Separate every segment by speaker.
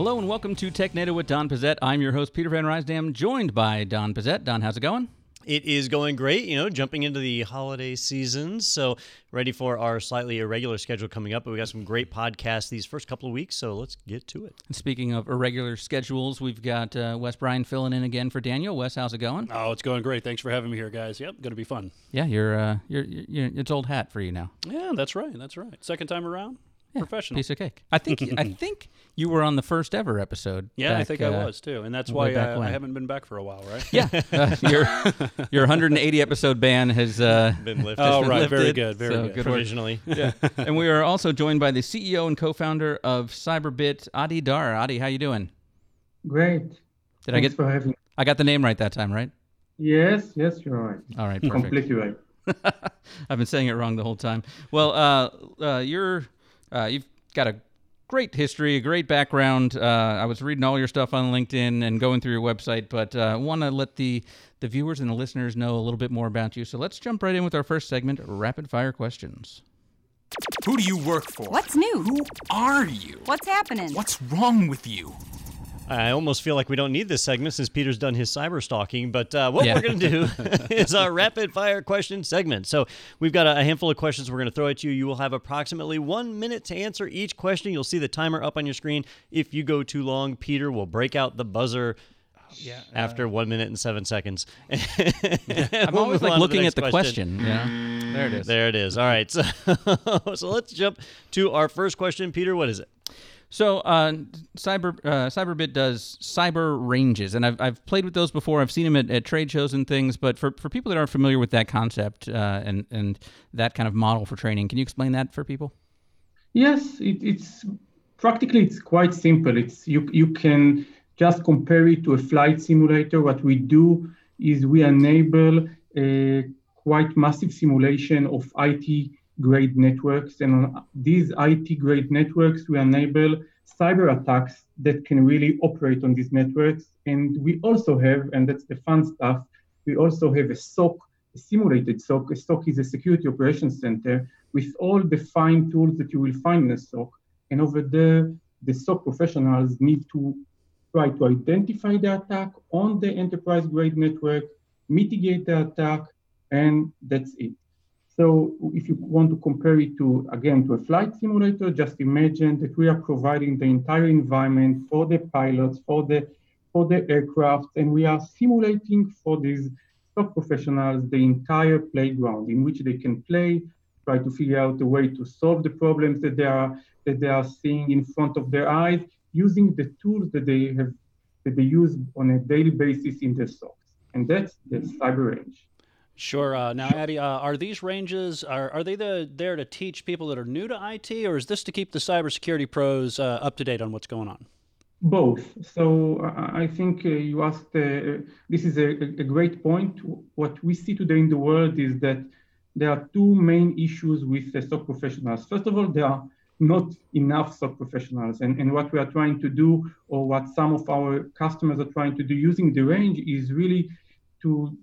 Speaker 1: Hello and welcome to TechNado with Don Pezet. I'm your host, Peter Van Rysdam, joined by Don Pezet. Don, how's it going?
Speaker 2: It is going great, you know, jumping into the holiday season. So, ready for our slightly irregular schedule coming up. But we got some great podcasts these first couple of weeks. So, let's get to it.
Speaker 1: And speaking of irregular schedules, we've got uh, Wes Bryan filling in again for Daniel. Wes, how's it going?
Speaker 3: Oh, it's going great. Thanks for having me here, guys. Yep, going to be fun.
Speaker 1: Yeah, you're, uh, you're, you're, it's old hat for you now.
Speaker 3: Yeah, that's right. That's right. Second time around.
Speaker 1: Yeah,
Speaker 3: Professional.
Speaker 1: piece of cake. I think I think you were on the first ever episode.
Speaker 3: Yeah, I think
Speaker 1: uh,
Speaker 3: I was too, and that's why
Speaker 1: back
Speaker 3: I. I haven't been back for a while, right?
Speaker 1: Yeah, uh, your your 180 episode ban has uh,
Speaker 2: Been lifted
Speaker 3: Oh,
Speaker 1: been
Speaker 3: right. Very good. Very
Speaker 1: so
Speaker 3: good.
Speaker 1: work.
Speaker 2: provisionally.
Speaker 1: Yeah, and we are also joined by the CEO and co-founder of Cyberbit, Adi Dar. Adi, how you doing?
Speaker 4: Great.
Speaker 1: Did I
Speaker 4: Thanks
Speaker 1: get
Speaker 4: for having.
Speaker 1: I got the name right that time, right?
Speaker 4: Yes, yes, you're right.
Speaker 1: All right, perfect.
Speaker 4: Completely right.
Speaker 1: I've been saying it wrong the whole time. Well, uh, uh, you're uh, you've got a great history, a great background. Uh, I was reading all your stuff on LinkedIn and going through your website, but uh, want to let the the viewers and the listeners know a little bit more about you. So let's jump right in with our first segment: rapid fire questions.
Speaker 5: Who do you work for?
Speaker 6: What's new?
Speaker 5: Who are you?
Speaker 6: What's happening?
Speaker 5: What's wrong with you?
Speaker 2: I almost feel like we don't need this segment since Peter's done his cyber stalking. But uh, what
Speaker 1: Yeah.
Speaker 2: we're going to do is our rapid fire question segment. So we've got a, a handful of questions we're going to throw at you. You will have approximately one minute to answer each question. You'll see the timer up on your screen. If you go too long, Peter will break out the buzzer.
Speaker 1: Yeah,
Speaker 2: After one minute and seven seconds,
Speaker 1: I'm always like looking at the question. Yeah, there it is.
Speaker 2: There it is. All right, so, so let's jump to our first question. Peter, what is it?
Speaker 1: So, uh, Cyber uh, Cyberbit does cyber ranges, and I've, I've played with those before. I've seen them at, at trade shows and things. But for, for people that aren't familiar with that concept uh, and and that kind of model for training, can you explain that for people?
Speaker 4: Yes, it, it's practically it's quite simple. It's you you can just compare it to a flight simulator. What we do is we enable a quite massive simulation of IT grade networks, and on these IT grade networks, we enable cyber attacks that can really operate on these networks. And we also have, and that's the fun stuff, we also have a SOC, a simulated SOC. A SOC is a security operations center with all the fine tools that you will find in a SOC. And over there, the SOC professionals need to try to identify the attack on the enterprise grade network, mitigate the attack, and that's it. So if you want to compare it to, again, to a flight simulator, just imagine that we are providing the entire environment for the pilots, for the, for the aircraft, and we are simulating for these SOC professionals the entire playground in which they can play, try to figure out a way to solve the problems that they are, that they are seeing in front of their eyes, using the tools that they have, that they use on a daily basis in their SOCs. And that's the cyber range.
Speaker 3: Sure. Uh, now, Adi, uh, are these ranges are are they the, there to teach people that are new to IT, or is this to keep the cybersecurity pros uh, up to date on what's going on?
Speaker 4: Both. So uh, I think uh, you asked, uh, this is a, a great point. What we see today in the world is that there are two main issues with uh, SOC professionals. First of all, there are not enough SOC professionals. And, and what we are trying to do, or what some of our customers are trying to do using the range, is really to,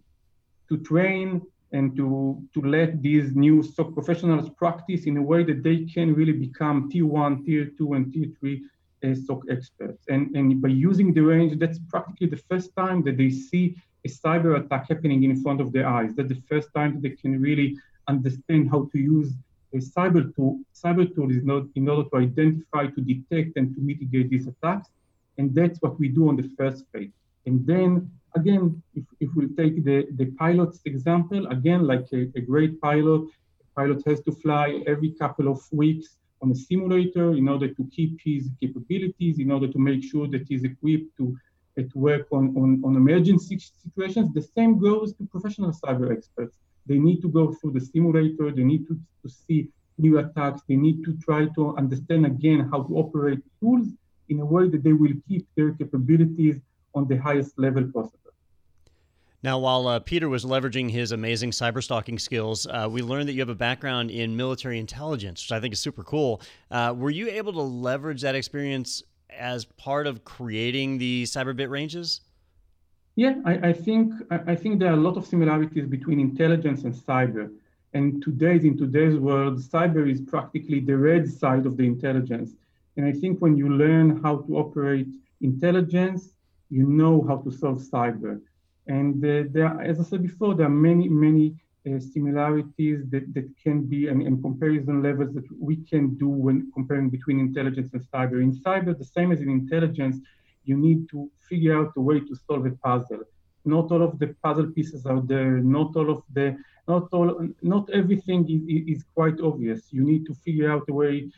Speaker 4: to train and to, to let these new SOC professionals practice in a way that they can really become tier one, tier two, and tier three uh, SOC experts. And, and by using the range, that's practically the first time that they see a cyber attack happening in front of their eyes. That's the first time they can really understand how to use a cyber tool. Cyber tool is not in order to identify, to detect, and to mitigate these attacks. And that's what we do on the first phase. And then again, if, if we take the, the pilot's example, again, like a, a great pilot, a pilot has to fly every couple of weeks on a simulator in order to keep his capabilities, in order to make sure that he's equipped to, uh, to work on, on, on emergency situations. The same goes to professional cyber experts. They need to go through the simulator, they need to, to see new attacks, they need to try to understand again how to operate tools in a way that they will keep their capabilities on the highest level possible.
Speaker 2: Now, while uh, Peter was leveraging his amazing cyber stalking skills, uh, we learned that you have a background in military intelligence, which I think is super cool. Uh, were you able to leverage that experience as part of creating the Cyberbit ranges?
Speaker 4: Yeah, I, I think I, think there are a lot of similarities between intelligence and cyber. And today's in today's world, cyber is practically the red side of the intelligence. And I think when you learn how to operate intelligence, you know how to solve cyber. And uh, there, as I said before, there are many, many uh, similarities that, that can be and, and, comparison levels that we can do when comparing between intelligence and cyber. In cyber, the same as in intelligence, you need to figure out a way to solve a puzzle. Not all of the puzzle pieces are there. Not all of the, not all, not everything is, is quite obvious. You need to figure out a way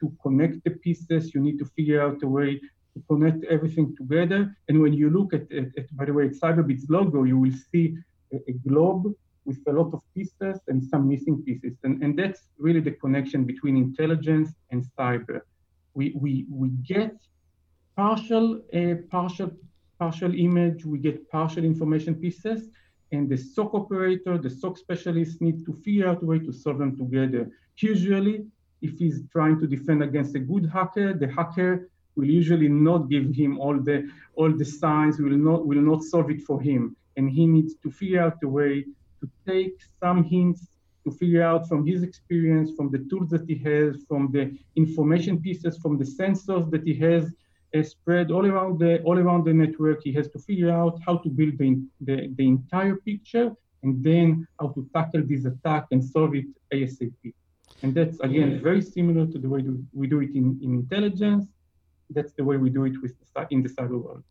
Speaker 4: to connect the pieces. You need to figure out a way to connect everything together. And when you look at, at, at by the way, at Cyberbit's logo, you will see a, a, globe with a lot of pieces and some missing pieces. And, and that's really the connection between intelligence and cyber. We, we, we get partial, uh, partial, partial image, we get partial information pieces, and the SOC operator, the SOC specialist need to figure out a way to solve them together. Usually, if he's trying to defend against a good hacker, the hacker will usually not give him all the all the signs, will not will not solve it for him. And he needs to figure out a way to take some hints to figure out from his experience, from the tools that he has, from the information pieces, from the sensors that he has uh, spread all around the all around the network. He has to figure out how to build the, the, the entire picture and then how to tackle this attack and solve it ASAP. And that's again very similar to the way we do it in, in intelligence that's the way we do it with the, in the cyber world.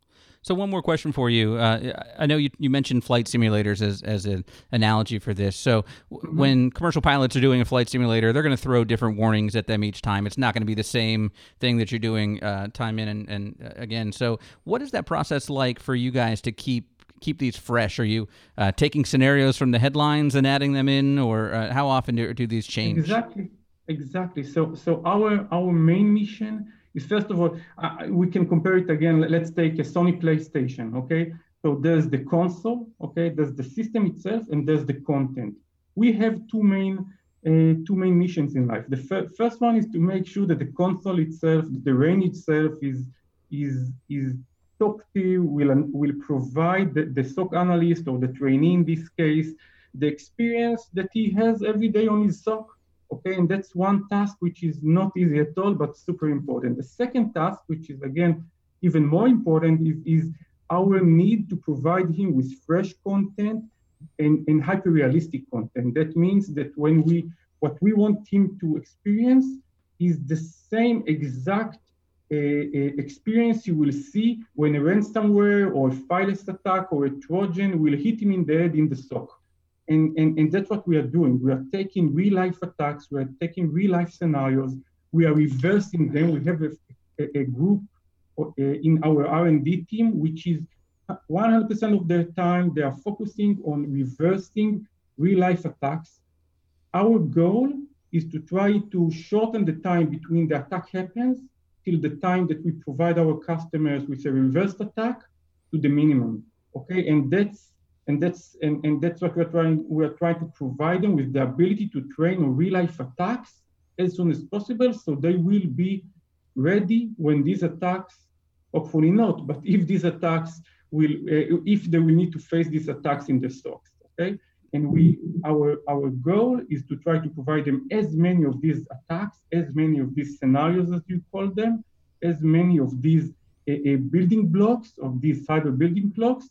Speaker 1: So one more question for you. Uh, I know you, you mentioned flight simulators as, as an analogy for this. So mm-hmm. when commercial pilots are doing a flight simulator, they're going to throw different warnings at them each time. It's not going to be the same thing that you're doing uh, time in and, and uh, again. So what is that process like for you guys to keep keep these fresh? Are you uh, taking scenarios from the headlines and adding them in, or uh, how often do, do these change?
Speaker 4: Exactly, exactly. So so our our main mission is first of all, uh, we can compare it again. Let's take a Sony PlayStation, okay? So there's the console, okay? There's the system itself, and there's the content. We have two main uh, two main missions in life. The fir- first one is to make sure that the console itself, the range itself, is is is top tier. Will will provide the, the SOC analyst or the trainee in this case the experience that he has every day on his SOC Okay, and that's one task which is not easy at all, but super important. The second task, which is again even more important, is, is our need to provide him with fresh content and, and hyper-realistic content. That means that when we what we want him to experience is the same exact uh, uh, experience you will see when a ransomware or a fileless attack or a Trojan will hit him in the head in the SOC. And, and, and that's what we are doing. We are taking real life attacks, we are taking real life scenarios, we are reversing them. We have a, a, a group uh, in our R&D team, which is 100% of their time, they are focusing on reversing real life attacks. Our goal is to try to shorten the time between the attack happens till the time that we provide our customers with a reversed attack to the minimum. Okay, and that's and that's and, and that's what we're trying we're trying to provide them with the ability to train on real life attacks as soon as possible. So they will be ready when these attacks hopefully not but if these attacks will uh, if they will need to face these attacks in the SOCs okay? And we our our goal is to try to provide them as many of these attacks as many of these scenarios as you call them as many of these uh, uh, building blocks of these cyber building blocks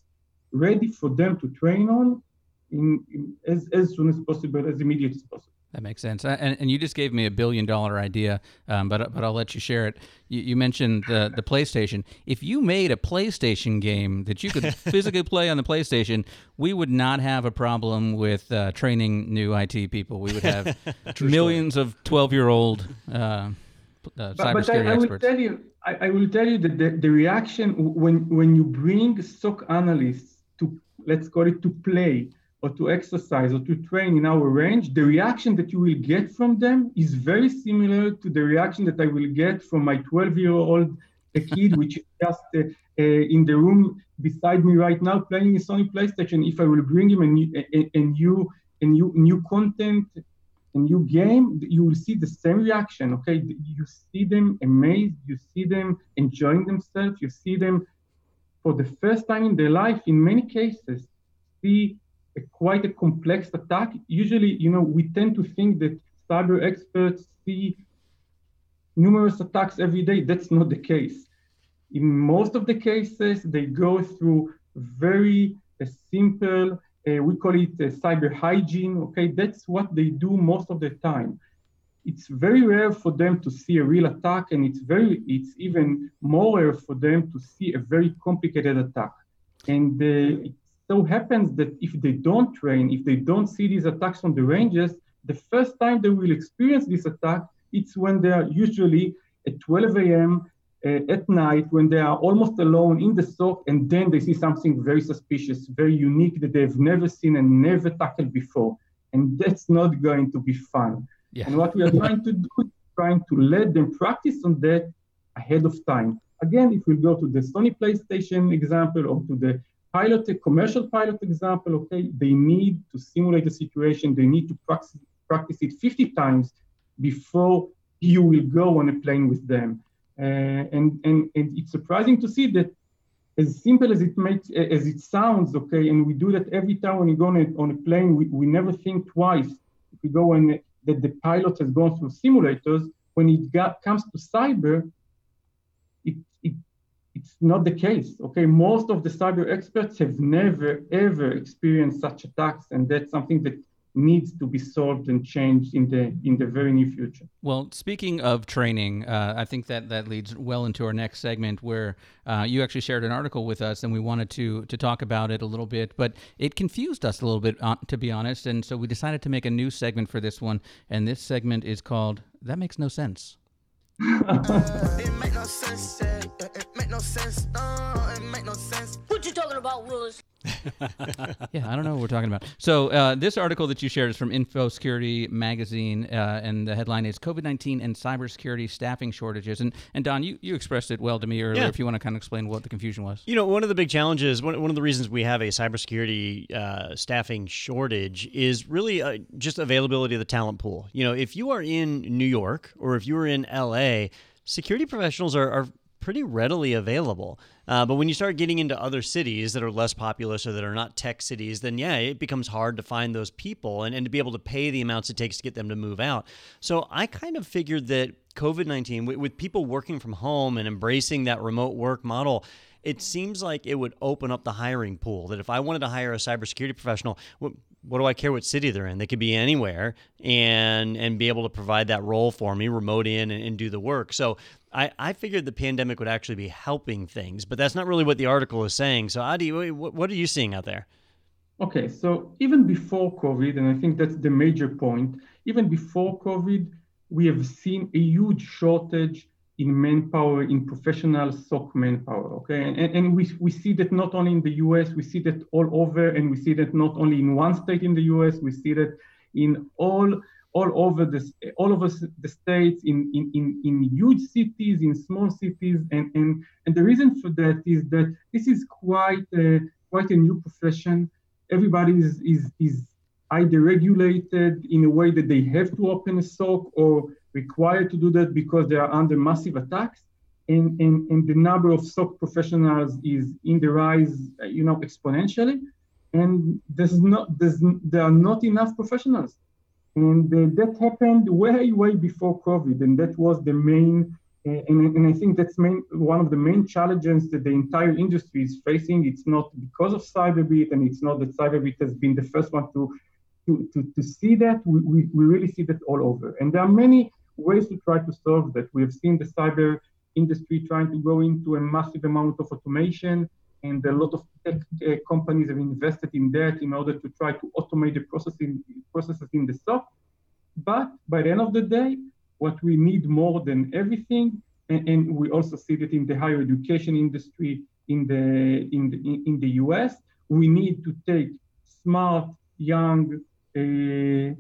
Speaker 4: ready for them to train on in, in as, as soon as possible, as immediate as possible.
Speaker 1: That makes sense. And, and you just gave me a billion dollar idea, um, but but I'll let you share it. You, you, mentioned the the PlayStation. If you made a PlayStation game that you could physically play on the PlayStation, we would not have a problem with uh, training new IT people. We would have millions of twelve year old uh, uh, cybersecurity but, but I,
Speaker 4: I
Speaker 1: experts.
Speaker 4: Will tell you, I, I will tell you that the, the reaction when when you bring SOC analysts let's call it to play or to exercise or to train in our range, the reaction that you will get from them is very similar to the reaction that I will get from my 12 year old kid, which is just uh, uh, in the room beside me right now playing a Sony PlayStation. If I will bring him a new, a, a new, a new, new content, a new game, you will see the same reaction. Okay, you see them amazed, you see them enjoying themselves, you see them for the first time in their life, in many cases, see a, quite a complex attack. Usually, you know, we tend to think that cyber experts see numerous attacks every day. That's not the case. In most of the cases, they go through very uh, simple, uh, we call it uh, cyber hygiene. Okay, that's what they do most of the time. It's very rare for them to see a real attack, and it's very, it's even more rare for them to see a very complicated attack. And uh, it so happens that if they don't train, if they don't see these attacks on the ranges, the first time they will experience this attack, it's when they are usually at 12 a.m. Uh, at night when they are almost alone in the SOC and then they see something very suspicious, very unique that they've never seen and never tackled before. And that's not going to be fun. Yeah. And what we are trying to do is trying to let them practice on that ahead of time. Again, if we go to the Sony PlayStation example or to the pilot, a commercial pilot example, okay, they need to simulate the situation, they need to practice, practice it 50 times before you will go on a plane with them. Uh, and, and, and it's surprising to see that as simple as it makes as it sounds okay and we do that every time when you go on a, on a plane we, we never think twice if we go on and that the pilot has gone through simulators when it got, comes to cyber it, it it's not the case okay? Most of the cyber experts have never ever experienced such attacks and that's something that needs to be solved and changed in the in the very near future.
Speaker 1: Well, speaking of training, uh, I think that that leads well into our next segment, where uh, you actually shared an article with us, and we wanted to to talk about it a little bit, but it confused us a little bit, uh, to be honest, and so we decided to make a new segment for this one, and this segment is called "That Makes No Sense." it make no sense. It make no sense. it make no sense. What you talking about, Willis? yeah, I don't know what we're talking about. So uh, this article that you shared is from Infosecurity Magazine, uh, and the headline is "COVID nineteen and cybersecurity staffing shortages." And and Don, you, you expressed it well to me earlier. Yeah. If you want to kind of explain what the confusion was.
Speaker 2: You know, one of the big challenges, one, one of the reasons we have a cybersecurity uh, staffing shortage is really uh, just availability of the talent pool. You know, if you are in New York or if you are in LA, security professionals are, are pretty readily available. Uh, but when you start getting into other cities that are less populous or that are not tech cities, then yeah, it becomes hard to find those people and, and to be able to pay the amounts it takes to get them to move out. So I kind of figured that COVID 19, with, with people working from home and embracing that remote work model, it seems like it would open up the hiring pool. That if I wanted to hire a cybersecurity professional, what do I care what city they're in? They could be anywhere and and be able to provide that role for me, remote in and, and do the work. So I, I figured the pandemic would actually be helping things, but that's not really what the article is saying. So Adi, what, what are you seeing out there?
Speaker 4: Okay, so even before COVID, and I think that's the major point, even before COVID, we have seen a huge shortage in manpower, in professional SOC manpower. Okay, and, and we, we see that not only in the US, we see that all over, and we see that not only in one state in the US, we see that in all all over the all over the states, in, in, in, in huge cities, in small cities, and, and, and the reason for that is that this is quite a, quite a new profession. Everybody is, is, is either regulated in a way that they have to open a SOC or required to do that because they are under massive attacks. And, and, and the number of SOC professionals is in the rise, you know, exponentially. And there's not, there's, there are not enough professionals. And uh, that happened way, way before COVID. And that was the main, uh, and, and I think that's main, one of the main challenges that the entire industry is facing. It's not because of Cyberbit, and it's not that Cyberbit has been the first one to to, to, to see that, we, we, we, really see that all over. And there are many ways to try to solve that. We have seen the cyber industry trying to go into a massive amount of automation, and a lot of tech uh, companies have invested in that in order to try to automate the processing processes in the SOC. But by the end of the day, what we need more than everything, and, and we also see that in the higher education industry in the in the in the US, we need to take smart, young, uh,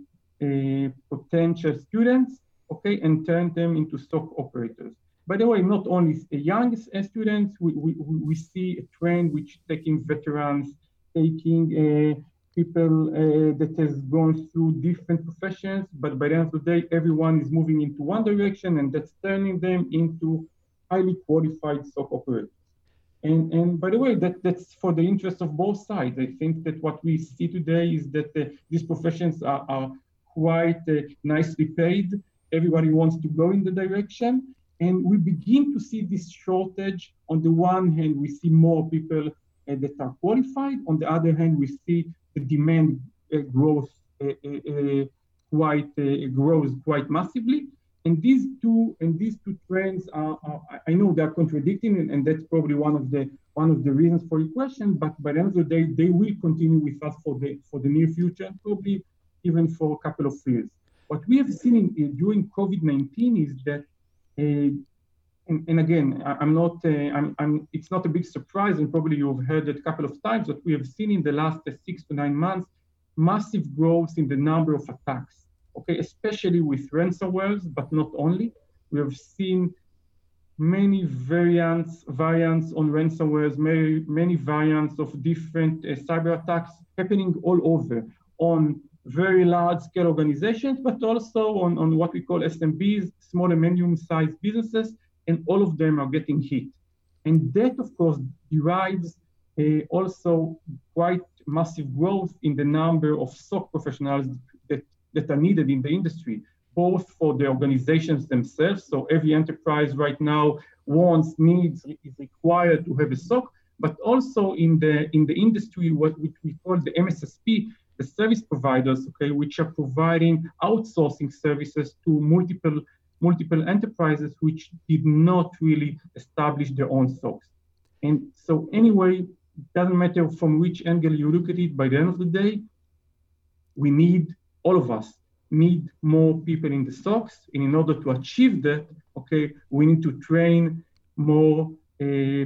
Speaker 4: uh, potential students okay, and turn them into SOC operators. By the way, not only young students, we, we, we see a trend which taking veterans, taking uh, people uh, that has gone through different professions, but by the end of the day, everyone is moving into one direction, and that's turning them into highly qualified SOC operators. And, and by the way, that, that's for the interest of both sides. I think that what we see today is that uh, these professions are, are quite uh, nicely paid everybody wants to go in the direction. And we begin to see this shortage. On the one hand, we see more people uh, that are qualified. On the other hand, we see the demand uh, growth uh, uh, quite grows quite massively. And these two and these two trends are, are I know they're contradicting, and, and, that's probably one of the one of the reasons for your question. But by the end of the day, they will continue with us for the for the near future, and probably even for a couple of years. What we have seen in, during COVID-19 is that uh, and, and, again, I, am not, uh, I'm, I'm, it's not a big surprise, and probably you've heard it a couple of times, that we have seen in the last uh, six to nine months massive growth in the number of attacks, okay, especially with ransomwares, but not only. We have seen many variants, variants on ransomwares, many, many variants of different uh, cyber attacks happening all over on very large scale organizations, but also on, on what we call SMBs, small and medium sized businesses, and all of them are getting hit. And that, of course, derives uh, also quite massive growth in the number of SOC professionals that, that are needed in the industry, both for the organizations themselves. So every enterprise right now wants, needs, is required to have a SOC, but also in the in the industry, what we call the MSSP, the service providers, okay, which are providing outsourcing services to multiple multiple enterprises which did not really establish their own SOCs. And so anyway, doesn't matter from which angle you look at it, by the end of the day, we need, all of us, need more people in the SOCs. And in order to achieve that, okay, we need to train more, uh,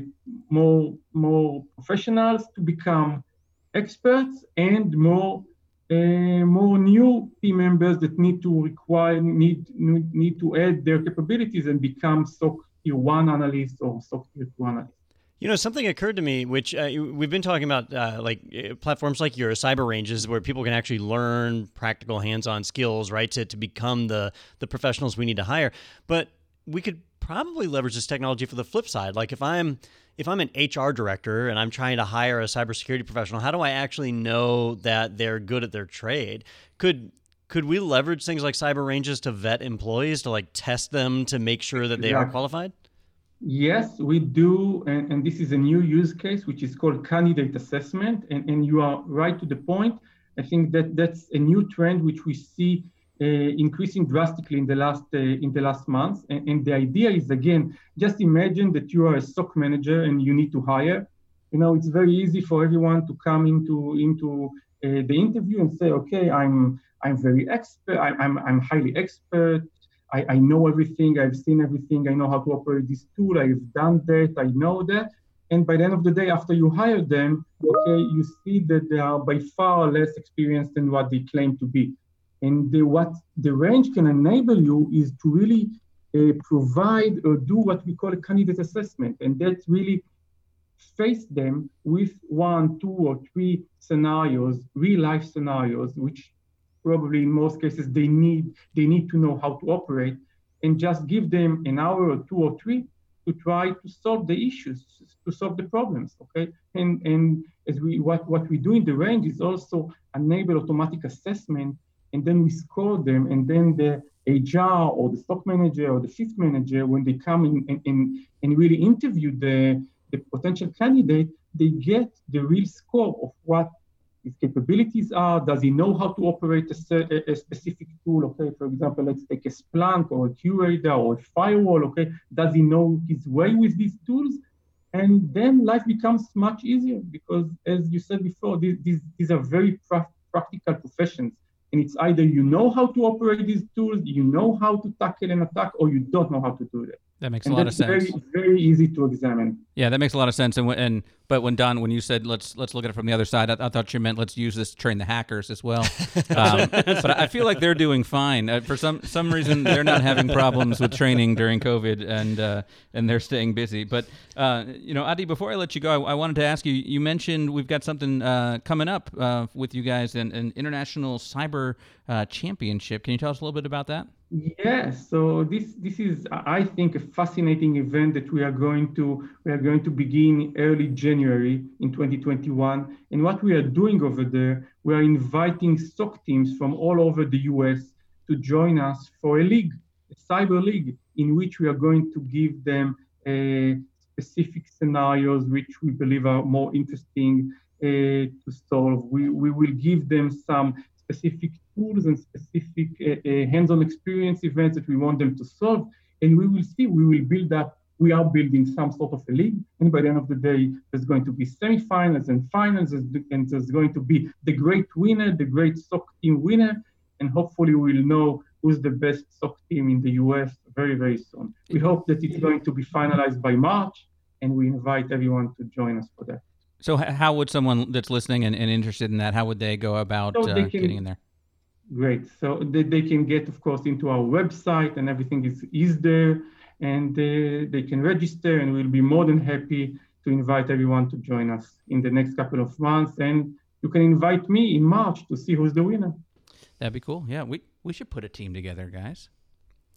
Speaker 4: more, more professionals to become experts and more uh, more new team members that need to require need need to add their capabilities and become SOC tier one analysts or SOC tier two analysts.
Speaker 2: You know, something occurred to me, which uh, we've been talking about, uh, like uh, platforms like your cyber ranges, where people can actually learn practical hands-on skills, right, to, to become the the professionals we need to hire. But we could probably leverage this technology for the flip side. Like if I'm if I'm an HR director and I'm trying to hire a cybersecurity professional, how do I actually know that they're good at their trade? Could could we leverage things like cyber ranges to vet employees to like test them to make sure that they yeah. are qualified?
Speaker 4: Yes, we do. And, and this is a new use case, which is called candidate assessment. And, and you are right to the point. I think that that's a new trend which we see increasing drastically in the last uh, in the last months. And, and, the idea is again, just imagine that you are a SOC manager and you need to hire. You know, it's very easy for everyone to come into into uh, the interview and say, okay, I'm I'm very expert. I, I'm I'm highly expert. I, I know everything, I've seen everything, I know how to operate this tool, I've done that, I know that. And by the end of the day, after you hire them, okay, you see that they are by far less experienced than what they claim to be. And the, what the range can enable you is to really uh, provide or do what we call a candidate assessment. And that's really face them with one, two, or three scenarios, real life scenarios, which probably in most cases they need they need to know how to operate and just give them an hour or two or three to try to solve the issues to solve the problems okay and and as we what what we do in the range is also enable automatic assessment and then we score them and then the HR or the SOC manager or the shift manager when they come in and, and, really interview the the potential candidate they get the real score of what his capabilities are. Does he know how to operate a, a, specific tool? Okay, for example, let's take a Splunk or a QRadar or a firewall. Okay, does he know his way with these tools? And then life becomes much easier because, as you said before, these, these, these are very pra- practical professions. And it's either you know how to operate these tools, you know how to tackle an attack, or you don't know how to do that.
Speaker 1: That makes and a lot of sense.
Speaker 4: Very, very easy to examine.
Speaker 1: Yeah, that makes a lot of sense. And and but when Don, when you said let's let's look at it from the other side, I, I thought you meant let's use this to train the hackers as well. Um, but I feel like they're doing fine. Uh, for some some reason, they're not having problems with training during COVID, and uh, and they're staying busy. But uh, you know, Adi, before I let you go, I, I wanted to ask you. You mentioned we've got something uh, coming up uh, with you guys, an, an international cyber uh, championship. Can you tell us a little bit about that?
Speaker 4: Yes, so this this is I think a fascinating event that we are going to we are going to begin early January in 2021. And what we are doing over there, we are inviting SOC teams from all over the US to join us for a league. cyber league in which we are going to give them uh, specific scenarios which we believe are more interesting uh, to solve. We, we will give them some specific tools and specific uh, uh, hands-on experience events that we want them to solve, and we will see, we will build up we are building some sort of a league. And by the end of the day, there's going to be semifinals and finals, and there's going to be the great winner, the great SOC team winner, and hopefully we'll know who's the best SOC team in the US very, very soon. We hope that it's going to be finalized by March, and we invite everyone to join us for that.
Speaker 1: So, how would someone that's listening and, and interested in that, how would they go about so uh, can, getting in there?
Speaker 4: Great. So they, they can get, of course, into our website, and everything is is there and uh, they can register and we'll be more than happy to invite everyone to join us in the next couple of months. And you can invite me in march to see who's the winner.
Speaker 1: That'd be cool. Yeah we we should put a team together guys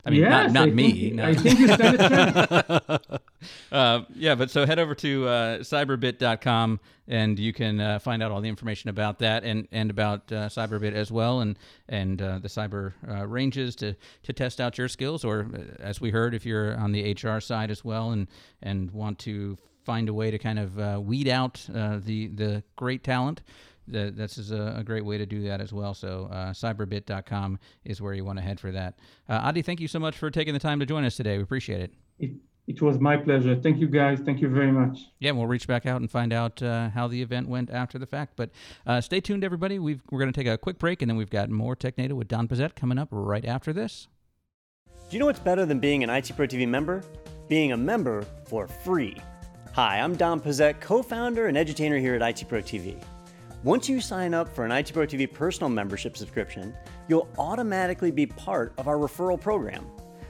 Speaker 1: I mean, yes, not, not I me.
Speaker 4: Think, no. I think you said it
Speaker 1: uh, yeah, but so head over to uh, cyberbit.com and you can uh, find out all the information about that and, and about uh, Cyberbit as well and and uh, the cyber uh, ranges to, to test out your skills. Or, as we heard, if you're on the HR side as well and, and want to find a way to kind of weed out the, the great talent that this is a, a, great way to do that as well. So uh, cyberbit.com is where you want to head for that. Uh, Adi, thank you so much for taking the time to join us today. We appreciate it.
Speaker 4: It, it was my pleasure. Thank you, guys. Thank you very much.
Speaker 1: Yeah, we'll reach back out and find out uh, how the event went after the fact. But uh, stay tuned, everybody. we are going to take a quick break, and then we've got more TechNado with Don Pezet coming up right after this.
Speaker 2: Do you know what's better than being an IT Pro TV member? Being a member for free. Hi, I'm Don Pezet, co-founder and edutainer here at IT Pro TV. Once you sign up for an IT Pro TV personal membership subscription, you'll automatically be part of our referral program.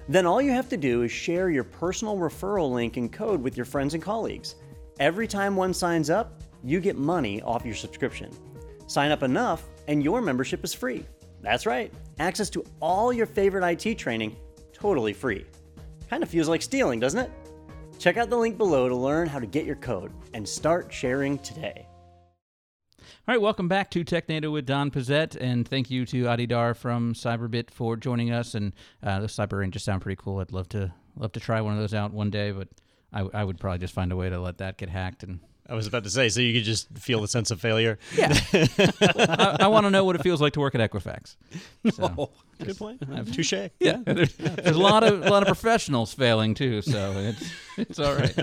Speaker 2: Then all you have to do is share your personal referral link and code with your friends and colleagues. Every time one signs up, you get money off your subscription. Sign up enough, and your membership is free. That's right, access to all your favorite IT training totally free. Kind of feels like stealing, doesn't it? Check out the link below to learn how to get your code and start sharing today.
Speaker 1: All right, welcome back to TechNado with Don Pezet, and thank you to Adi Dar from Cyberbit for joining us. And uh, the Cyber Range just sound pretty cool. I'd love to love to try one of those out one day, but I, I would probably just find a way to let that get hacked and
Speaker 2: I was about to say, so you could just feel the sense of failure.
Speaker 1: Yeah, I, I want to know what it feels like to work at Equifax.
Speaker 2: So, oh, good point. Touche.
Speaker 1: Yeah, there's, there's, a lot of a lot of professionals failing too, so it's it's all right.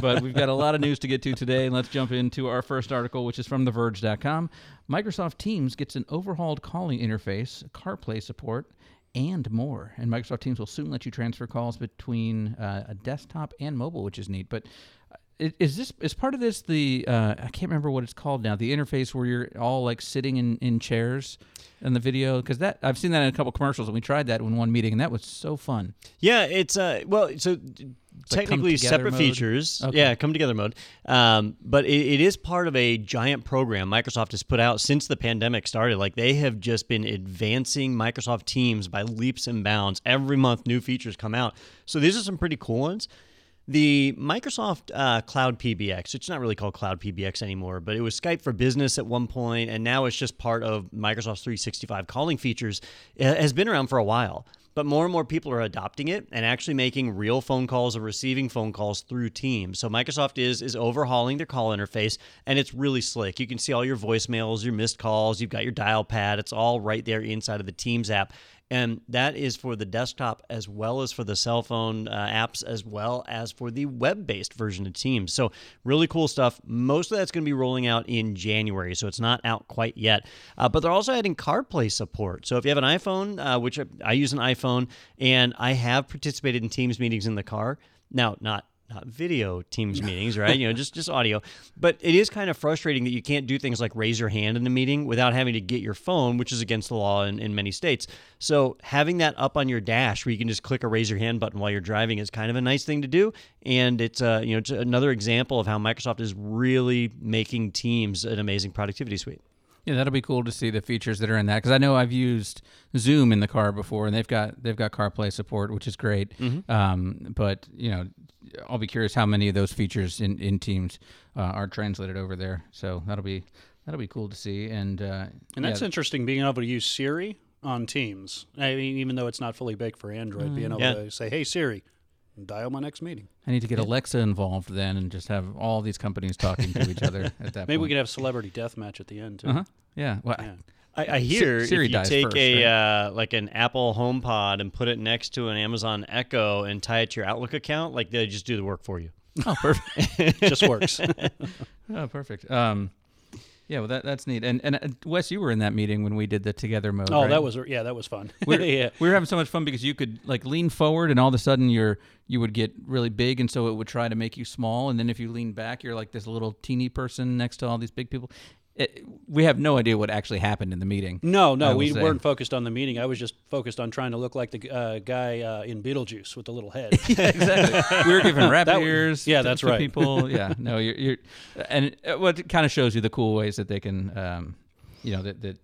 Speaker 1: but we've got a lot of news to get to today, and let's jump into our first article, which is from TheVerge.com. Microsoft Teams gets an overhauled calling interface, CarPlay support, and more. And Microsoft Teams will soon let you transfer calls between uh, a desktop and mobile, which is neat. But is this is part of this the uh, I can't remember what it's called now the interface where you're all like sitting in, in chairs in the video because that I've seen that in a couple commercials and we tried that in one meeting and that was so fun.
Speaker 2: Yeah, it's uh well so technically separate mode. features. Okay. Yeah, come together mode. Um, but it, it is part of a giant program Microsoft has put out since the pandemic started. Like they have just been advancing Microsoft Teams by leaps and bounds. Every month, new features come out. So these are some pretty cool ones. The Microsoft uh, Cloud PBX, it's not really called Cloud PBX anymore, but it was Skype for Business at one point, and now it's just part of Microsoft's 365 calling features, it has been around for a while. But more and more people are adopting it and actually making real phone calls or receiving phone calls through Teams. So Microsoft is is overhauling their call interface, and it's really slick. You can see all your voicemails, your missed calls. You've got your dial pad. It's all right there inside of the Teams app, and that is for the desktop as well as for the cell phone uh, apps as well as for the web-based version of teams. So really cool stuff. Most of that's going to be rolling out in january so it's not out quite yet. Uh, but they're also adding carplay support. So if you have an iphone uh, which I use an iphone and i have participated in teams meetings in the car now not not video Teams meetings, right? you know, just just audio. But it is kind of frustrating that you can't do things like raise your hand in a meeting without having to get your phone, which is against the law in, in many states. So having that up on your dash where you can just click a raise your hand button while you're driving is kind of a nice thing to do. And it's uh, you know it's another example of how Microsoft is really making Teams an amazing productivity suite.
Speaker 1: Yeah, that'll be cool to see the features that are in that because I know I've used Zoom in the car before, and they've got they've got CarPlay support, which is great. Mm-hmm. Um, but you know, I'll be curious how many of those features in in Teams uh, are translated over there. So that'll be that'll be cool to see. And uh,
Speaker 3: and that's
Speaker 1: yeah.
Speaker 3: interesting being able to use Siri on Teams. I mean, even though it's not fully baked for Android, being able
Speaker 2: Yeah.
Speaker 3: to say, "Hey Siri, dial my next meeting."
Speaker 1: I need to get Alexa involved then, and just have all these companies talking to each other at that
Speaker 3: Maybe we
Speaker 1: point.
Speaker 3: could have celebrity death match at the end too.
Speaker 1: Uh huh. Yeah. Well,
Speaker 3: Yeah.
Speaker 2: I, I hear
Speaker 1: Siri
Speaker 2: if you
Speaker 1: dies
Speaker 2: take
Speaker 1: first,
Speaker 2: a uh, like an Apple HomePod and put it next to an Amazon Echo and tie it to your Outlook account, like they just do the work for you.
Speaker 1: oh, perfect.
Speaker 3: It just works.
Speaker 1: oh, perfect. Um, yeah. Well, that that's neat. And and uh, Wes, you were in that meeting when we did the together mode.
Speaker 3: oh,
Speaker 1: right?
Speaker 3: that was yeah, that was fun.
Speaker 1: We're,
Speaker 3: yeah.
Speaker 1: we were having so much fun because you could like lean forward and all of a sudden you're you would get really big and so it would try to make you small and then if you lean back you're like this little teeny person next to all these big people. It, we have no idea what actually happened in the meeting.
Speaker 3: No, no, we
Speaker 1: say.
Speaker 3: weren't focused on the meeting. I was just focused on trying to look like the uh, guy uh, in Beetlejuice with the little head.
Speaker 1: exactly. we were giving rap
Speaker 3: That
Speaker 1: ears.
Speaker 3: yeah,
Speaker 1: to-
Speaker 3: that's
Speaker 1: to
Speaker 3: right.
Speaker 1: People, yeah, no, you're, you're and what it kind of shows you the cool ways that they can, um, you know, that that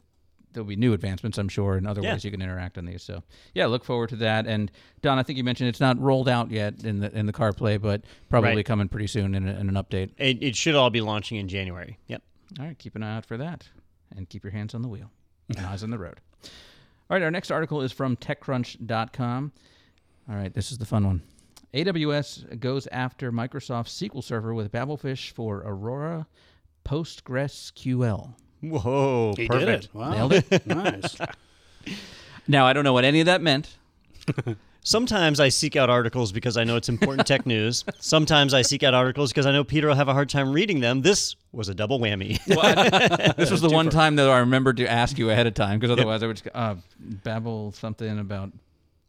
Speaker 1: there'll be new advancements, I'm sure, and other
Speaker 2: Yeah.
Speaker 1: ways you can interact on these. So, yeah, look forward to that. And Don, I think you mentioned it's not rolled out yet in the in the CarPlay, but probably
Speaker 2: Right.
Speaker 1: coming pretty soon in, a, in an update.
Speaker 2: It, it should all be launching in January. Yep.
Speaker 1: All right, keep an eye out for that, and keep your hands on the wheel and eyes on the road. All right, our next article is from TechCrunch.com. All right, this is the fun one. AWS goes after Microsoft SQL Server with Babelfish for Aurora PostgreSQL.
Speaker 2: Whoa,
Speaker 3: he
Speaker 2: perfect.
Speaker 3: did it. Wow.
Speaker 1: Nailed it.
Speaker 3: nice.
Speaker 1: Now I don't know what any of that meant.
Speaker 2: Sometimes I seek out articles because I know it's important tech news. Sometimes I seek out articles because I know Peter will have a hard time reading them. This was a double whammy.
Speaker 1: This was the one time that I remembered to ask you ahead of time because otherwise I would just, uh, babble something about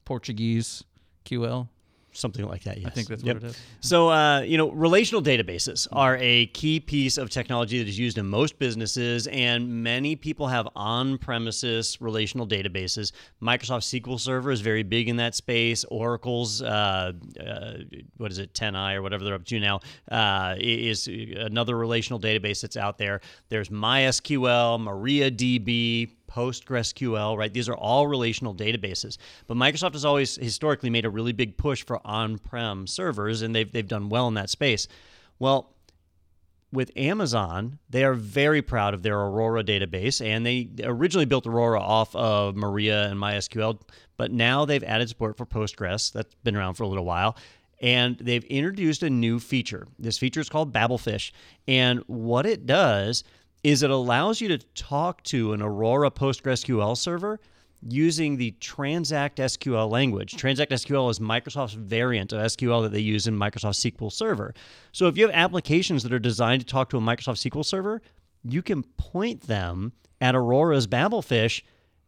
Speaker 1: Portuguese QL.
Speaker 2: Something like that, yes.
Speaker 1: I think that's
Speaker 2: Yep.
Speaker 1: what it is.
Speaker 2: So, uh, you know, relational databases are a key piece of technology that is used in most businesses, and many people have on premises relational databases. Microsoft SQL Server is very big in that space. Oracle's, uh, uh, what is it, 10i or whatever they're up to now, uh, is another relational database that's out there. There's MySQL, MariaDB, PostgreSQL, right? These are all relational databases. But Microsoft has always historically made a really big push for on-prem servers, and they've they've done well in that space. Well, with Amazon, they are very proud of their Aurora database, and they originally built Aurora off of Maria and MySQL, but now they've added support for Postgres. That's been around for a little while. And they've introduced a new feature. This feature is called Babelfish. And what it does is it allows you to talk to an Aurora PostgreSQL server using the Transact SQL language. Transact SQL is Microsoft's variant of SQL that they use in Microsoft SQL Server. So if you have applications that are designed to talk to a Microsoft SQL Server, you can point them at Aurora's Babelfish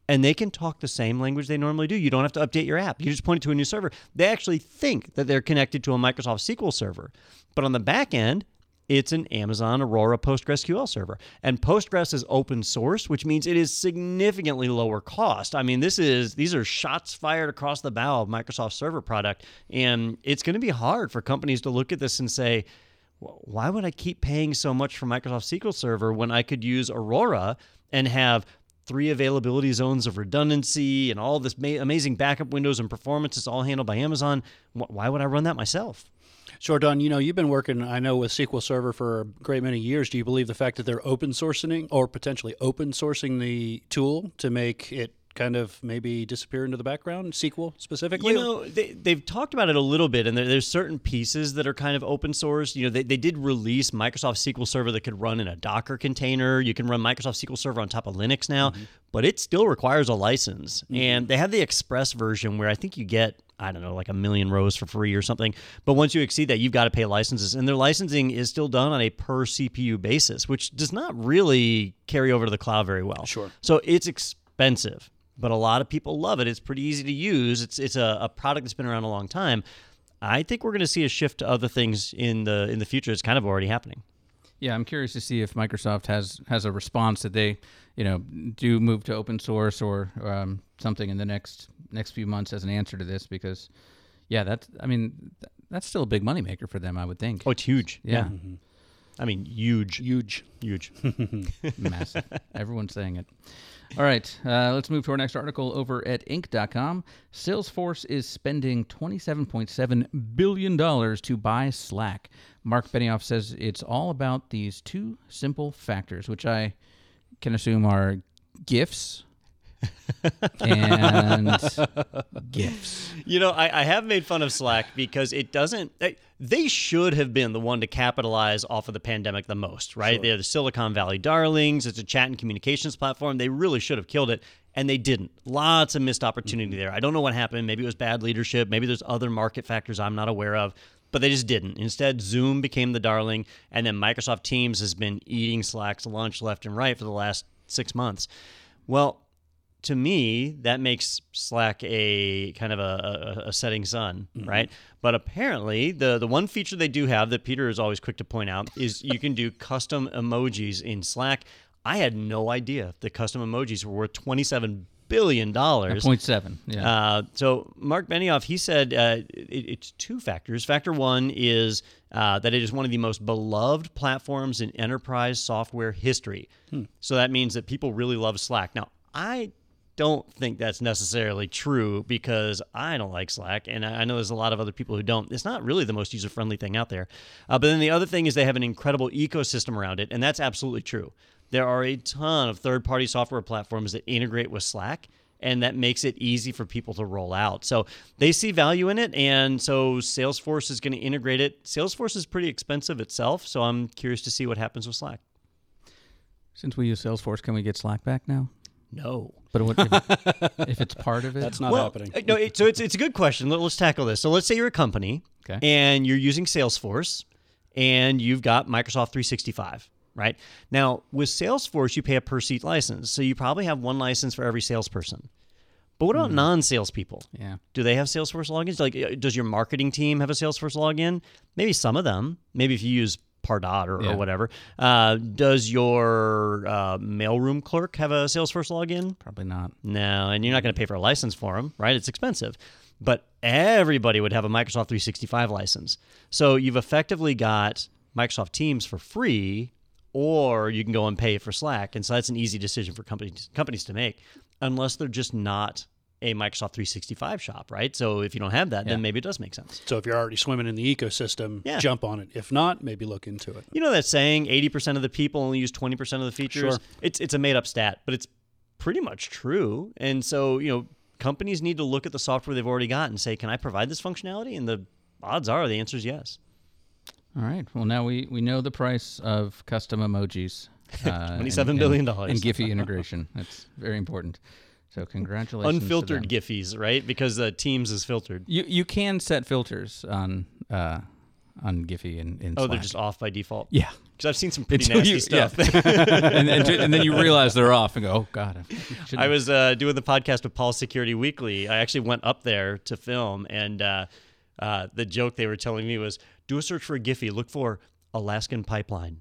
Speaker 2: and they can talk the same language they normally do. You don't have to update your app. You just point it to a new server. They actually think that they're connected to a Microsoft SQL server. But on the back end, it's an Amazon Aurora PostgreSQL server. And Postgres is open source, which means it is significantly lower cost. I mean, this is these are shots fired across the bow of Microsoft server product. And it's going to be hard for companies to look at this and say, why would I keep paying so much for Microsoft SQL Server when I could use Aurora and have three availability zones of redundancy and all this ma- amazing backup windows and performance is all handled by Amazon? Wh- Why would I run that myself?
Speaker 3: Sure, Don. You know, you've been working, I know, with SQL Server for a great many years. Do you believe the fact that they're open sourcing or potentially open sourcing the tool to make it kind of maybe disappear into the background, SQL specifically?
Speaker 2: You know, they, they've talked about it a little bit, and there, there's certain pieces that are kind of open source. You know, they, they did release Microsoft SQL Server that could run in a Docker container. You can run Microsoft SQL Server on top of Linux now, mm-hmm. but it still requires a license. Mm-hmm. And they have the Express version where I think you get, I don't know, like a million rows for free or something. But once you exceed that, you've got to pay licenses. And their licensing is still done on a per CPU basis, which does not really carry over to the cloud very well.
Speaker 3: Sure.
Speaker 2: So it's expensive, but a lot of people love it. It's pretty easy to use. It's it's a, a product that's been around a long time. I think we're going to see a shift to other things in the in the future. It's kind of already happening.
Speaker 1: Yeah, I'm curious to see if Microsoft has has a response that they, you know, do move to open source or um, something in the next next few months as an answer to this. Because, yeah, that's I mean, th- that's still a big moneymaker for them, I would think.
Speaker 2: Oh, it's huge.
Speaker 1: yeah,
Speaker 2: I mean, huge,
Speaker 3: Huge.
Speaker 2: huge.
Speaker 1: massive. Everyone's saying it. All right, uh, let's move to our next article over at Inc.com. Salesforce is spending $27.7 billion to buy Slack. Mark Benioff says it's all about these two simple factors, which I can assume are gifts and gifs.
Speaker 2: You know, I, I have made fun of Slack because it doesn't. They, they should have been the one to capitalize off of the pandemic the most, right? They're the Silicon Valley darlings. It's a chat and communications platform. They really should have killed it, and they didn't. Lots of missed opportunity mm-hmm. there. I don't know what happened. Maybe it was bad leadership. Maybe there's other market factors I'm not aware of. But they just didn't. Instead, Zoom became the darling, and then Microsoft Teams has been eating Slack's lunch left and right for the last six months. Well, to me, that makes Slack a kind of a, a, a setting sun, right? But apparently, the the one feature they do have that Peter is always quick to point out is you can do custom emojis in Slack. I had no idea that custom emojis were worth twenty seven billion dollars.
Speaker 1: Point seven. Yeah.
Speaker 2: Uh, so Mark Benioff, he said uh, it, it's two factors. Factor one is uh, that it is one of the most beloved platforms in enterprise software history. So that means that people really love Slack. Now, I don't think that's necessarily true because I don't like Slack, and I know there's a lot of other people who don't. It's not really the most user friendly thing out there. Uh, but then the other thing is they have an incredible ecosystem around it, and that's absolutely true. There are a ton of third party software platforms that integrate with Slack. And that makes it easy for people to roll out. So they see value in it. And so Salesforce is going to integrate it. Salesforce is pretty expensive itself. So I'm curious to see what happens with Slack.
Speaker 1: Since we use Salesforce, can we get Slack back now?
Speaker 2: No.
Speaker 1: But what, if, if it's part of it,
Speaker 3: That's not happening.
Speaker 2: uh, No, it, so it's, it's a good question. Let, us tackle this. So let's say you're a company
Speaker 1: Okay.
Speaker 2: and you're using Salesforce and you've got Microsoft 365, right? Now, with Salesforce, you pay a per seat license. So you probably have one license for every salesperson. But what about
Speaker 1: Hmm.
Speaker 2: non salespeople?
Speaker 1: Yeah.
Speaker 2: Do they have Salesforce logins? Like, uh, does your marketing team have a Salesforce login? Maybe some of them. Maybe if you use Pardot or,
Speaker 1: Yeah.
Speaker 2: or whatever. Uh, does your uh, mailroom clerk have a Salesforce login?
Speaker 1: Probably not.
Speaker 2: No, and you're not going to pay for a license for them, right? It's expensive. But everybody would have a Microsoft 365 license. So you've effectively got Microsoft Teams for free, or you can go and pay for Slack. And so that's an easy decision for companies companies to make, unless they're just not a Microsoft 365 shop, right? So if you don't have that,
Speaker 1: Yeah.
Speaker 2: then maybe it does make sense.
Speaker 3: So if you're already swimming in the ecosystem,
Speaker 2: Yeah.
Speaker 3: jump on it. If not, maybe look into it.
Speaker 2: You know that saying, 80% of the people only use 20% of the features?
Speaker 3: Sure.
Speaker 2: It's it's a made up stat, but it's pretty much true. And so, you know, companies need to look at the software they've already got and say, can I provide this functionality? And the odds are the answer is yes.
Speaker 1: All right. Well, now we, we know the price of custom emojis. Uh,
Speaker 2: $27
Speaker 1: and-
Speaker 2: billion
Speaker 1: and,
Speaker 2: dollars.
Speaker 1: and Giphy integration. That's very important. So congratulations.
Speaker 2: Unfiltered. Giphies, right? Because uh, Teams is filtered.
Speaker 1: You you can set filters on uh, on Giphy and in
Speaker 2: Oh, they're just off by default.
Speaker 1: yeah.
Speaker 2: Because I've seen some pretty
Speaker 1: Until
Speaker 2: nasty
Speaker 1: you-
Speaker 2: stuff.
Speaker 1: and, and, and then you realize they're off and go, oh God. I
Speaker 2: I was uh, doing the podcast with Paul Security Weekly. I actually went up there to film, and uh, uh, the joke they were telling me was do a search for a Giphy, look for Alaskan Pipeline.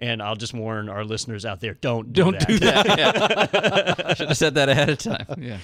Speaker 2: And I'll just warn our listeners out there don't do
Speaker 1: Don't
Speaker 2: that.
Speaker 1: do that. Yeah. Should have said that ahead of time. Yeah.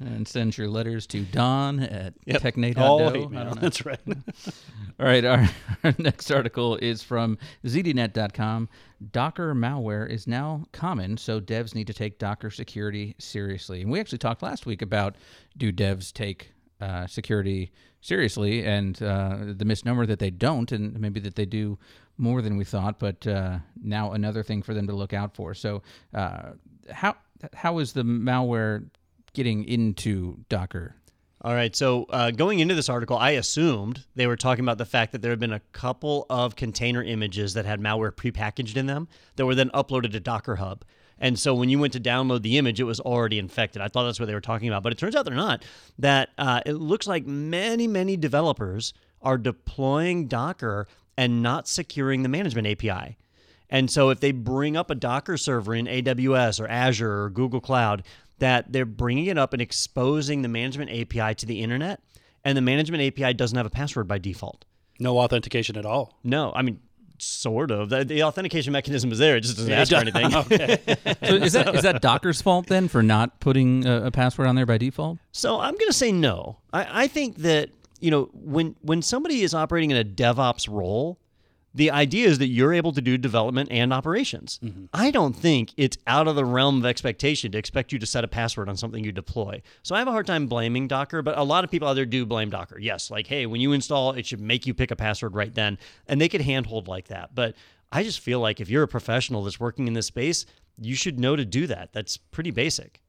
Speaker 1: and send your letters to Don at
Speaker 2: Yep.
Speaker 1: technate.do.
Speaker 3: All
Speaker 1: I
Speaker 3: hate
Speaker 1: don't
Speaker 3: mail.
Speaker 1: know.
Speaker 3: That's right.
Speaker 1: All right, our, our next article is from ZDNet.com. Docker malware is now common, so devs need to take Docker security seriously. And we actually talked last week about do devs take uh, security seriously, and uh, the misnomer that they don't, and maybe that they do more than we thought. But uh, now another thing for them to look out for. So, uh, how how is the malware getting into Docker?
Speaker 2: All right. So uh, going into this article, I assumed they were talking about the fact that there had been a couple of container images that had malware prepackaged in them that were then uploaded to Docker Hub. And so when you went to download the image, it was already infected. I thought that's what they were talking about, but it turns out they're not. That uh, it looks like many, many developers are deploying Docker and not securing the management API. And so if they bring up a Docker server in AWS or Azure or Google Cloud, that they're bringing it up and exposing the management API to the internet, and the management API doesn't have a password by default.
Speaker 3: No authentication at all.
Speaker 2: No, I mean, sort of. The, the authentication mechanism is there; it just doesn't ask for anything.
Speaker 1: So is that is that Docker's fault then for not putting a, a password on there by default?
Speaker 2: So I'm going to say no. I, I think that you know when when somebody is operating in a DevOps role, the idea is that you're able to do development and operations. Mm-hmm. I don't think it's out of the realm of expectation to expect you to set a password on something you deploy. So I have a hard time blaming Docker, but a lot of people out there do blame Docker. Yes, like hey, when you install, it should make you pick a password right then, and they could handhold like that. But I just feel like if you're a professional that's working in this space, you should know to do that. That's pretty basic.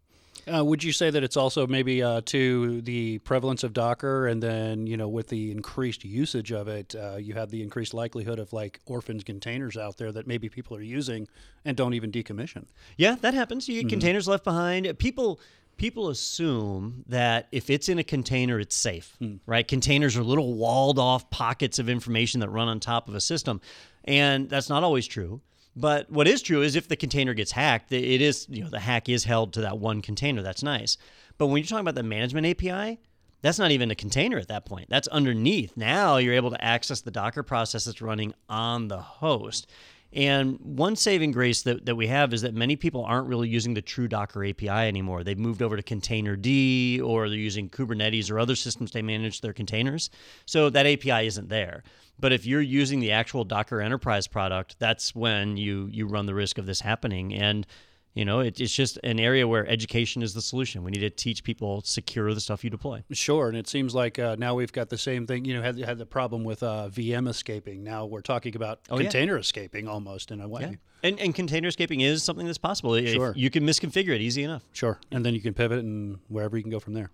Speaker 3: Uh, would you say that it's also maybe uh, to the prevalence of Docker, and then you know with the increased usage of it, uh, you have the increased likelihood of like orphans containers out there that maybe people are using and don't even decommission.
Speaker 2: Yeah, that happens. You get
Speaker 3: Mm-hmm.
Speaker 2: containers left behind. People people assume that if it's in a container, it's safe,
Speaker 3: Hmm.
Speaker 2: right? Containers are little walled off pockets of information that run on top of a system, and that's not always true. But what is true is if the container gets hacked, it is you know the hack is held to that one container. That's nice. But when you're talking about the management API, that's not even a container at that point. That's underneath. Now you're able to access the Docker process that's running on the host. And one saving grace that, that we have is that many people aren't really using the true Docker API anymore. They've moved over to Containerd or they're using Kubernetes or other systems to manage their containers. So that API isn't there. But if you're using the actual Docker Enterprise product, that's when you you run the risk of this happening. And you know, it, it's just an area where education is the solution. We need to teach people secure the stuff you deploy.
Speaker 3: Sure, and it seems like uh, now we've got the same thing. You know, had had the problem with uh, VM escaping. Now we're talking about
Speaker 2: Oh, yeah.
Speaker 3: container escaping almost in a way.
Speaker 2: Yeah. And, and container escaping is something that's possible. If
Speaker 3: Sure.
Speaker 2: you can misconfigure it easy enough.
Speaker 3: Sure, and then you can pivot and wherever you can go from there.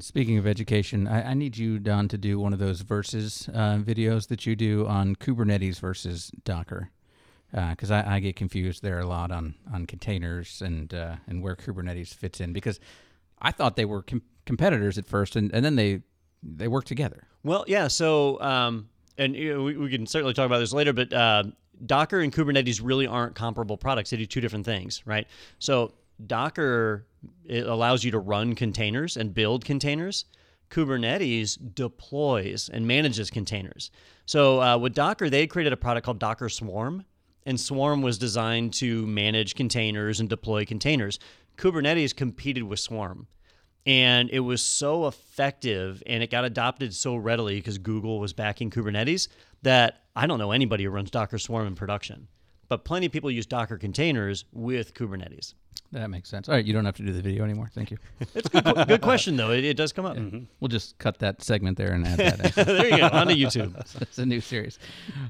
Speaker 1: Speaking of education, I, I need you, Don, to do one of those versus uh, videos that you do on Kubernetes versus Docker, because I, I get confused there a lot on on containers and uh, and where Kubernetes fits in. Because I thought they were com- competitors at first, and, and then they they work together.
Speaker 2: Well, yeah. So, um, and you know, we, we can certainly talk about this later, but uh, Docker and Kubernetes really aren't comparable products. They do two different things, right? So, Docker it allows you to run containers and build containers. Kubernetes deploys and manages containers. So, uh, with Docker, they created a product called Docker Swarm, and Swarm was designed to manage containers and deploy containers. Kubernetes competed with Swarm and it was so effective and it got adopted so readily because Google was backing Kubernetes that I don't know anybody who runs Docker Swarm in production. But plenty of people use Docker containers with Kubernetes.
Speaker 1: That makes sense. All right, you don't have to do the video anymore. Thank you.
Speaker 2: It's a good question, though. It, it does come up. Mm-hmm.
Speaker 1: We'll just cut that segment there and add that.
Speaker 2: there you go. On to YouTube.
Speaker 1: it's a new series.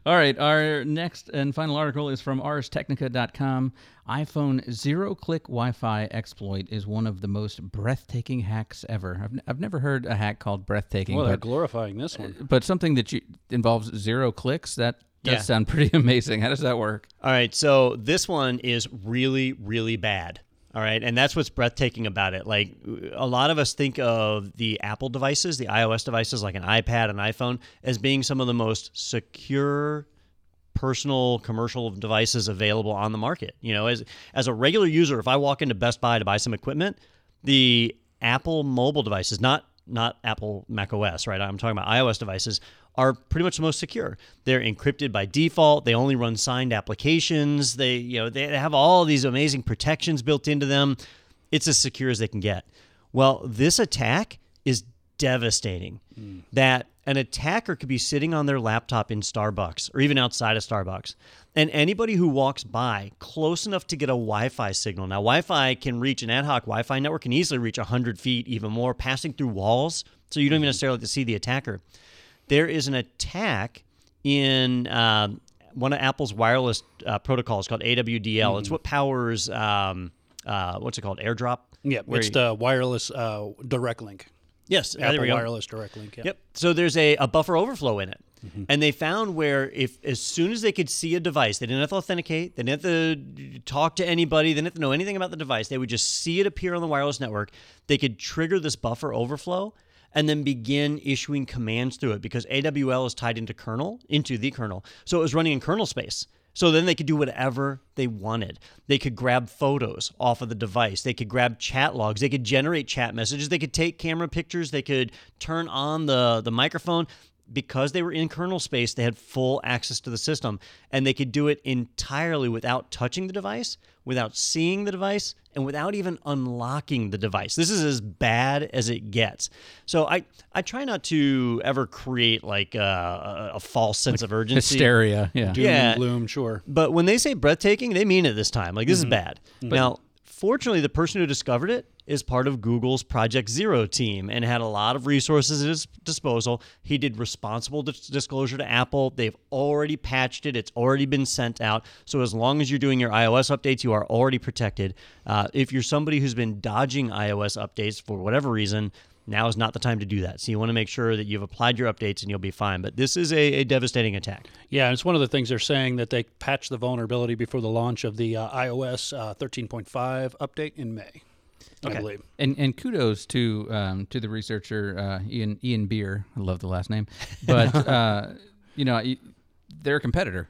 Speaker 1: All right, our next and final article is from arstechnica.com. iPhone zero click Wi Fi exploit is one of the most breathtaking hacks ever. I've, n- I've never heard a hack called breathtaking,
Speaker 3: Well, they're
Speaker 1: but,
Speaker 3: glorifying this one.
Speaker 1: but something that you, involves zero clicks, that does
Speaker 2: Yeah.
Speaker 1: sound pretty amazing. How does that work?
Speaker 2: All right, so this one is really, really bad. All right, and that's what's breathtaking about it. Like a lot of us think of the Apple devices, the iOS devices like an iPad, an iPhone, as being some of the most secure personal commercial devices available on the market. You know, as as a regular user, if I walk into Best Buy to buy some equipment, the Apple mobile devices, not not Apple Mac OS, right? I'm talking about iOS devices are pretty much the most secure. They're encrypted by default. They only run signed applications. They, you know, they have all these amazing protections built into them. It's as secure as they can get. Well, this attack is devastating. Mm. That an attacker could be sitting on their laptop in Starbucks or even outside of Starbucks. And anybody who walks by close enough to get a Wi Fi signal. Now, Wi Fi can reach an ad hoc Wi Fi network, can easily reach 100 feet, even more, passing through walls. So you don't even mm. necessarily have to see the attacker. There is an attack in um, one of Apple's wireless uh, protocols called AWDL. It's what powers, um, uh, what's it called? AirDrop?
Speaker 3: Yeah, it's
Speaker 2: you-
Speaker 3: the wireless uh, direct link.
Speaker 2: Yes,
Speaker 3: Apple
Speaker 2: there we go.
Speaker 3: wireless direct link. Yeah.
Speaker 2: Yep. So there's a, a buffer overflow in it. And they found where if as soon as they could see a device, they didn't have to authenticate, they didn't have to talk to anybody, they didn't have to know anything about the device. They would just see it appear on the wireless network. They could trigger this buffer overflow and then begin issuing commands through it because AWDL is tied into kernel, into the kernel. So it was running in kernel space. So then they could do whatever they wanted. They could grab photos off of the device. They could grab chat logs. They could generate chat messages. They could take camera pictures. They could turn on the, the microphone. Because they were in kernel space, they had full access to the system and they could do it entirely without touching the device, without seeing the device, and without even unlocking the device. This is as bad as it gets. So I, I try not to ever create like a, a, a false sense of urgency.
Speaker 1: Hysteria. Yeah.
Speaker 3: Doom
Speaker 2: Yeah.
Speaker 3: and gloom, sure.
Speaker 2: But when they say breathtaking, they mean it this time. Like this is mm-hmm. bad. Now, Fortunately, the person who discovered it is part of Google's Project Zero team and had a lot of resources at his disposal. He did responsible dis- disclosure to Apple. They've already patched it, it's already been sent out. So, as long as you're doing your iOS updates, you are already protected. Uh, if you're somebody who's been dodging iOS updates for whatever reason, now is not the time to do that. So you want to make sure that you've applied your updates and you'll be fine. But this is a, a devastating attack.
Speaker 3: Yeah, and it's one of the things they're saying that they patched the vulnerability before the launch of the uh, iOS uh, 13.5 update in May. I believe.
Speaker 1: And and kudos to um, to the researcher uh, Ian Ian Beer. I love the last name, but uh, you know they're a competitor.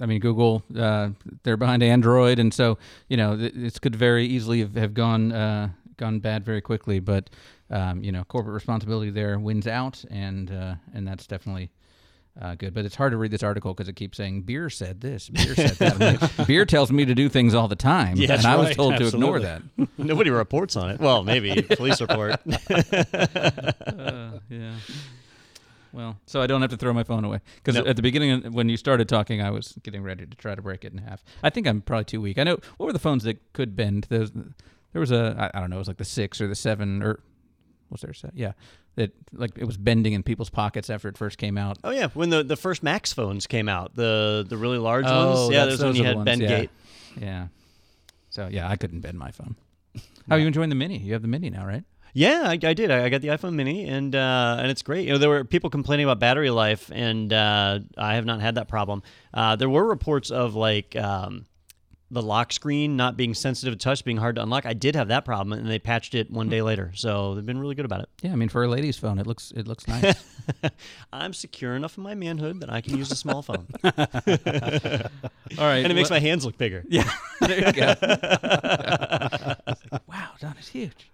Speaker 1: I mean, Google uh, they're behind Android, and so you know th- this could very easily have, have gone uh, gone bad very quickly. But um, you know, corporate responsibility there wins out, and uh, and that's definitely. Uh, good, but it's hard to read this article because it keeps saying beer said this, beer said that. Like, beer tells me to do things all the time,
Speaker 2: Yeah,
Speaker 1: and I was
Speaker 3: right.
Speaker 1: told to ignore that.
Speaker 2: Nobody reports on it. Well, maybe police report.
Speaker 1: Uh, yeah. Well, so I don't have to throw my phone away because
Speaker 2: Nope.
Speaker 1: at the beginning when you started talking, I was getting ready to try to break it in half. I think I'm probably too weak. I know what were the phones that could bend. There was a I, I don't know, it was like the six or the seven or was there a set? Yeah, that like it was bending in people's pockets after it first came out.
Speaker 2: oh yeah, when the, the first Max phones came out, the the really large
Speaker 1: Oh,
Speaker 2: ones. Yeah,
Speaker 1: that's-
Speaker 2: those when you had
Speaker 1: ones,
Speaker 2: bend
Speaker 1: yeah.
Speaker 2: gate.
Speaker 1: Yeah. So yeah, I couldn't bend my phone. How are you enjoying the mini? You have the mini now, right?
Speaker 2: Yeah, I, I did. I, I got the iPhone Mini, and uh, and it's great. You know, there were people complaining about battery life, and uh, I have not had that problem. Uh, there were reports of like um, the lock screen not being sensitive to touch, being hard to unlock. I did have that problem, and they patched it one day hmm. later. So they've been really good about it.
Speaker 1: Yeah, I mean for a lady's phone, it looks it looks nice.
Speaker 2: I'm secure enough in my manhood that I can use a small phone,
Speaker 1: All right,
Speaker 2: and it makes
Speaker 1: well-
Speaker 2: my hands look bigger.
Speaker 1: Yeah, there you go. wow, Don is huge.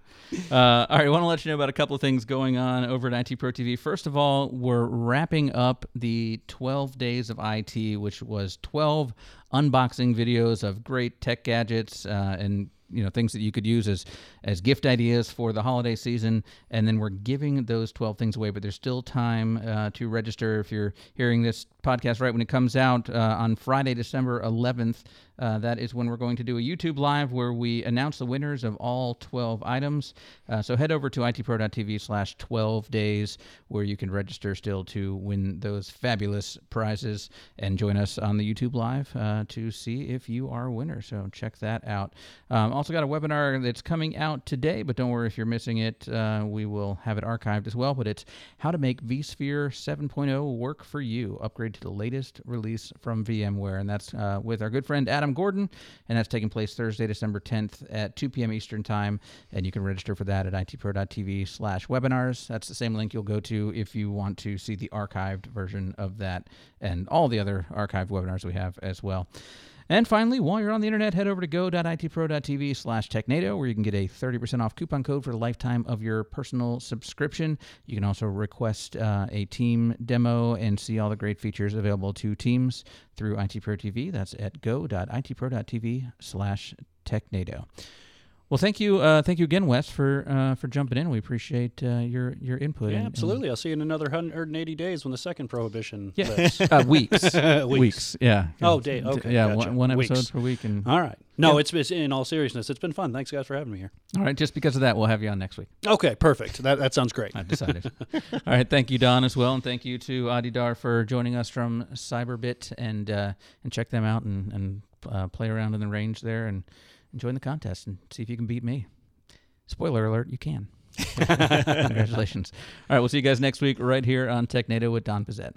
Speaker 1: Uh, all right, I want to let you know about a couple of things going on over at IT Pro TV. First of all, we're wrapping up the 12 days of IT, which was 12 unboxing videos of great tech gadgets uh, and you know things that you could use as as gift ideas for the holiday season and then we're giving those 12 things away but there's still time uh, to register if you're hearing this podcast right when it comes out uh, on friday december 11th uh, that is when we're going to do a youtube live where we announce the winners of all 12 items. Uh, so head over to itpro.tv slash 12 days where you can register still to win those fabulous prizes and join us on the youtube live uh, to see if you are a winner. So check that out. Um, also got a webinar that's coming out today, but don't worry if you're missing it. Uh, we will have it archived as well. But it's how to make vSphere 7.0 work for you. Upgrade to the latest release from VMware, and that's uh, with our good friend Adam Gordon, and that's taking place Thursday, December 10th at 2 p.m. Eastern Time. And you can register for that at itpro.tv slash webinars. That's the same link you'll go to if you want to see the archived version of that and all the other archived webinars we have as well. And finally, while you're on the internet, head over to go.itpro.tv slash technado, where you can get a 30% off coupon code for the lifetime of your personal subscription. You can also request uh, a team demo and see all the great features available to teams through ITPro TV. That's at go.itpro.tv slash technado. Well, thank you, uh, thank you again, Wes, for uh, for jumping in. We appreciate uh, your your input.
Speaker 3: Yeah,
Speaker 1: and- and-
Speaker 3: absolutely. I'll see you in another 180 days when the second prohibition
Speaker 1: Yeah, uh, weeks.
Speaker 3: Weeks.
Speaker 1: weeks. Yeah.
Speaker 3: Oh, day- okay,
Speaker 1: Yeah,
Speaker 3: gotcha.
Speaker 1: one, one episode
Speaker 3: Weeks.
Speaker 1: per week, and
Speaker 3: All right. No, it's, it's in all seriousness. It's been fun. Thanks, guys, for having me here.
Speaker 1: all right. Just because of that, we'll have you on next week.
Speaker 3: Okay, perfect. That that sounds great.
Speaker 1: I've decided. All right, thank you, Don, as well, and thank you to Adi Dar for joining us from Cyberbit, and uh, and check them out and and uh, play around in the range there and join the contest and see if you can beat me. Spoiler alert: you can. Congratulations! All right, we'll see you guys next week right here on TechNado with Don Pezet.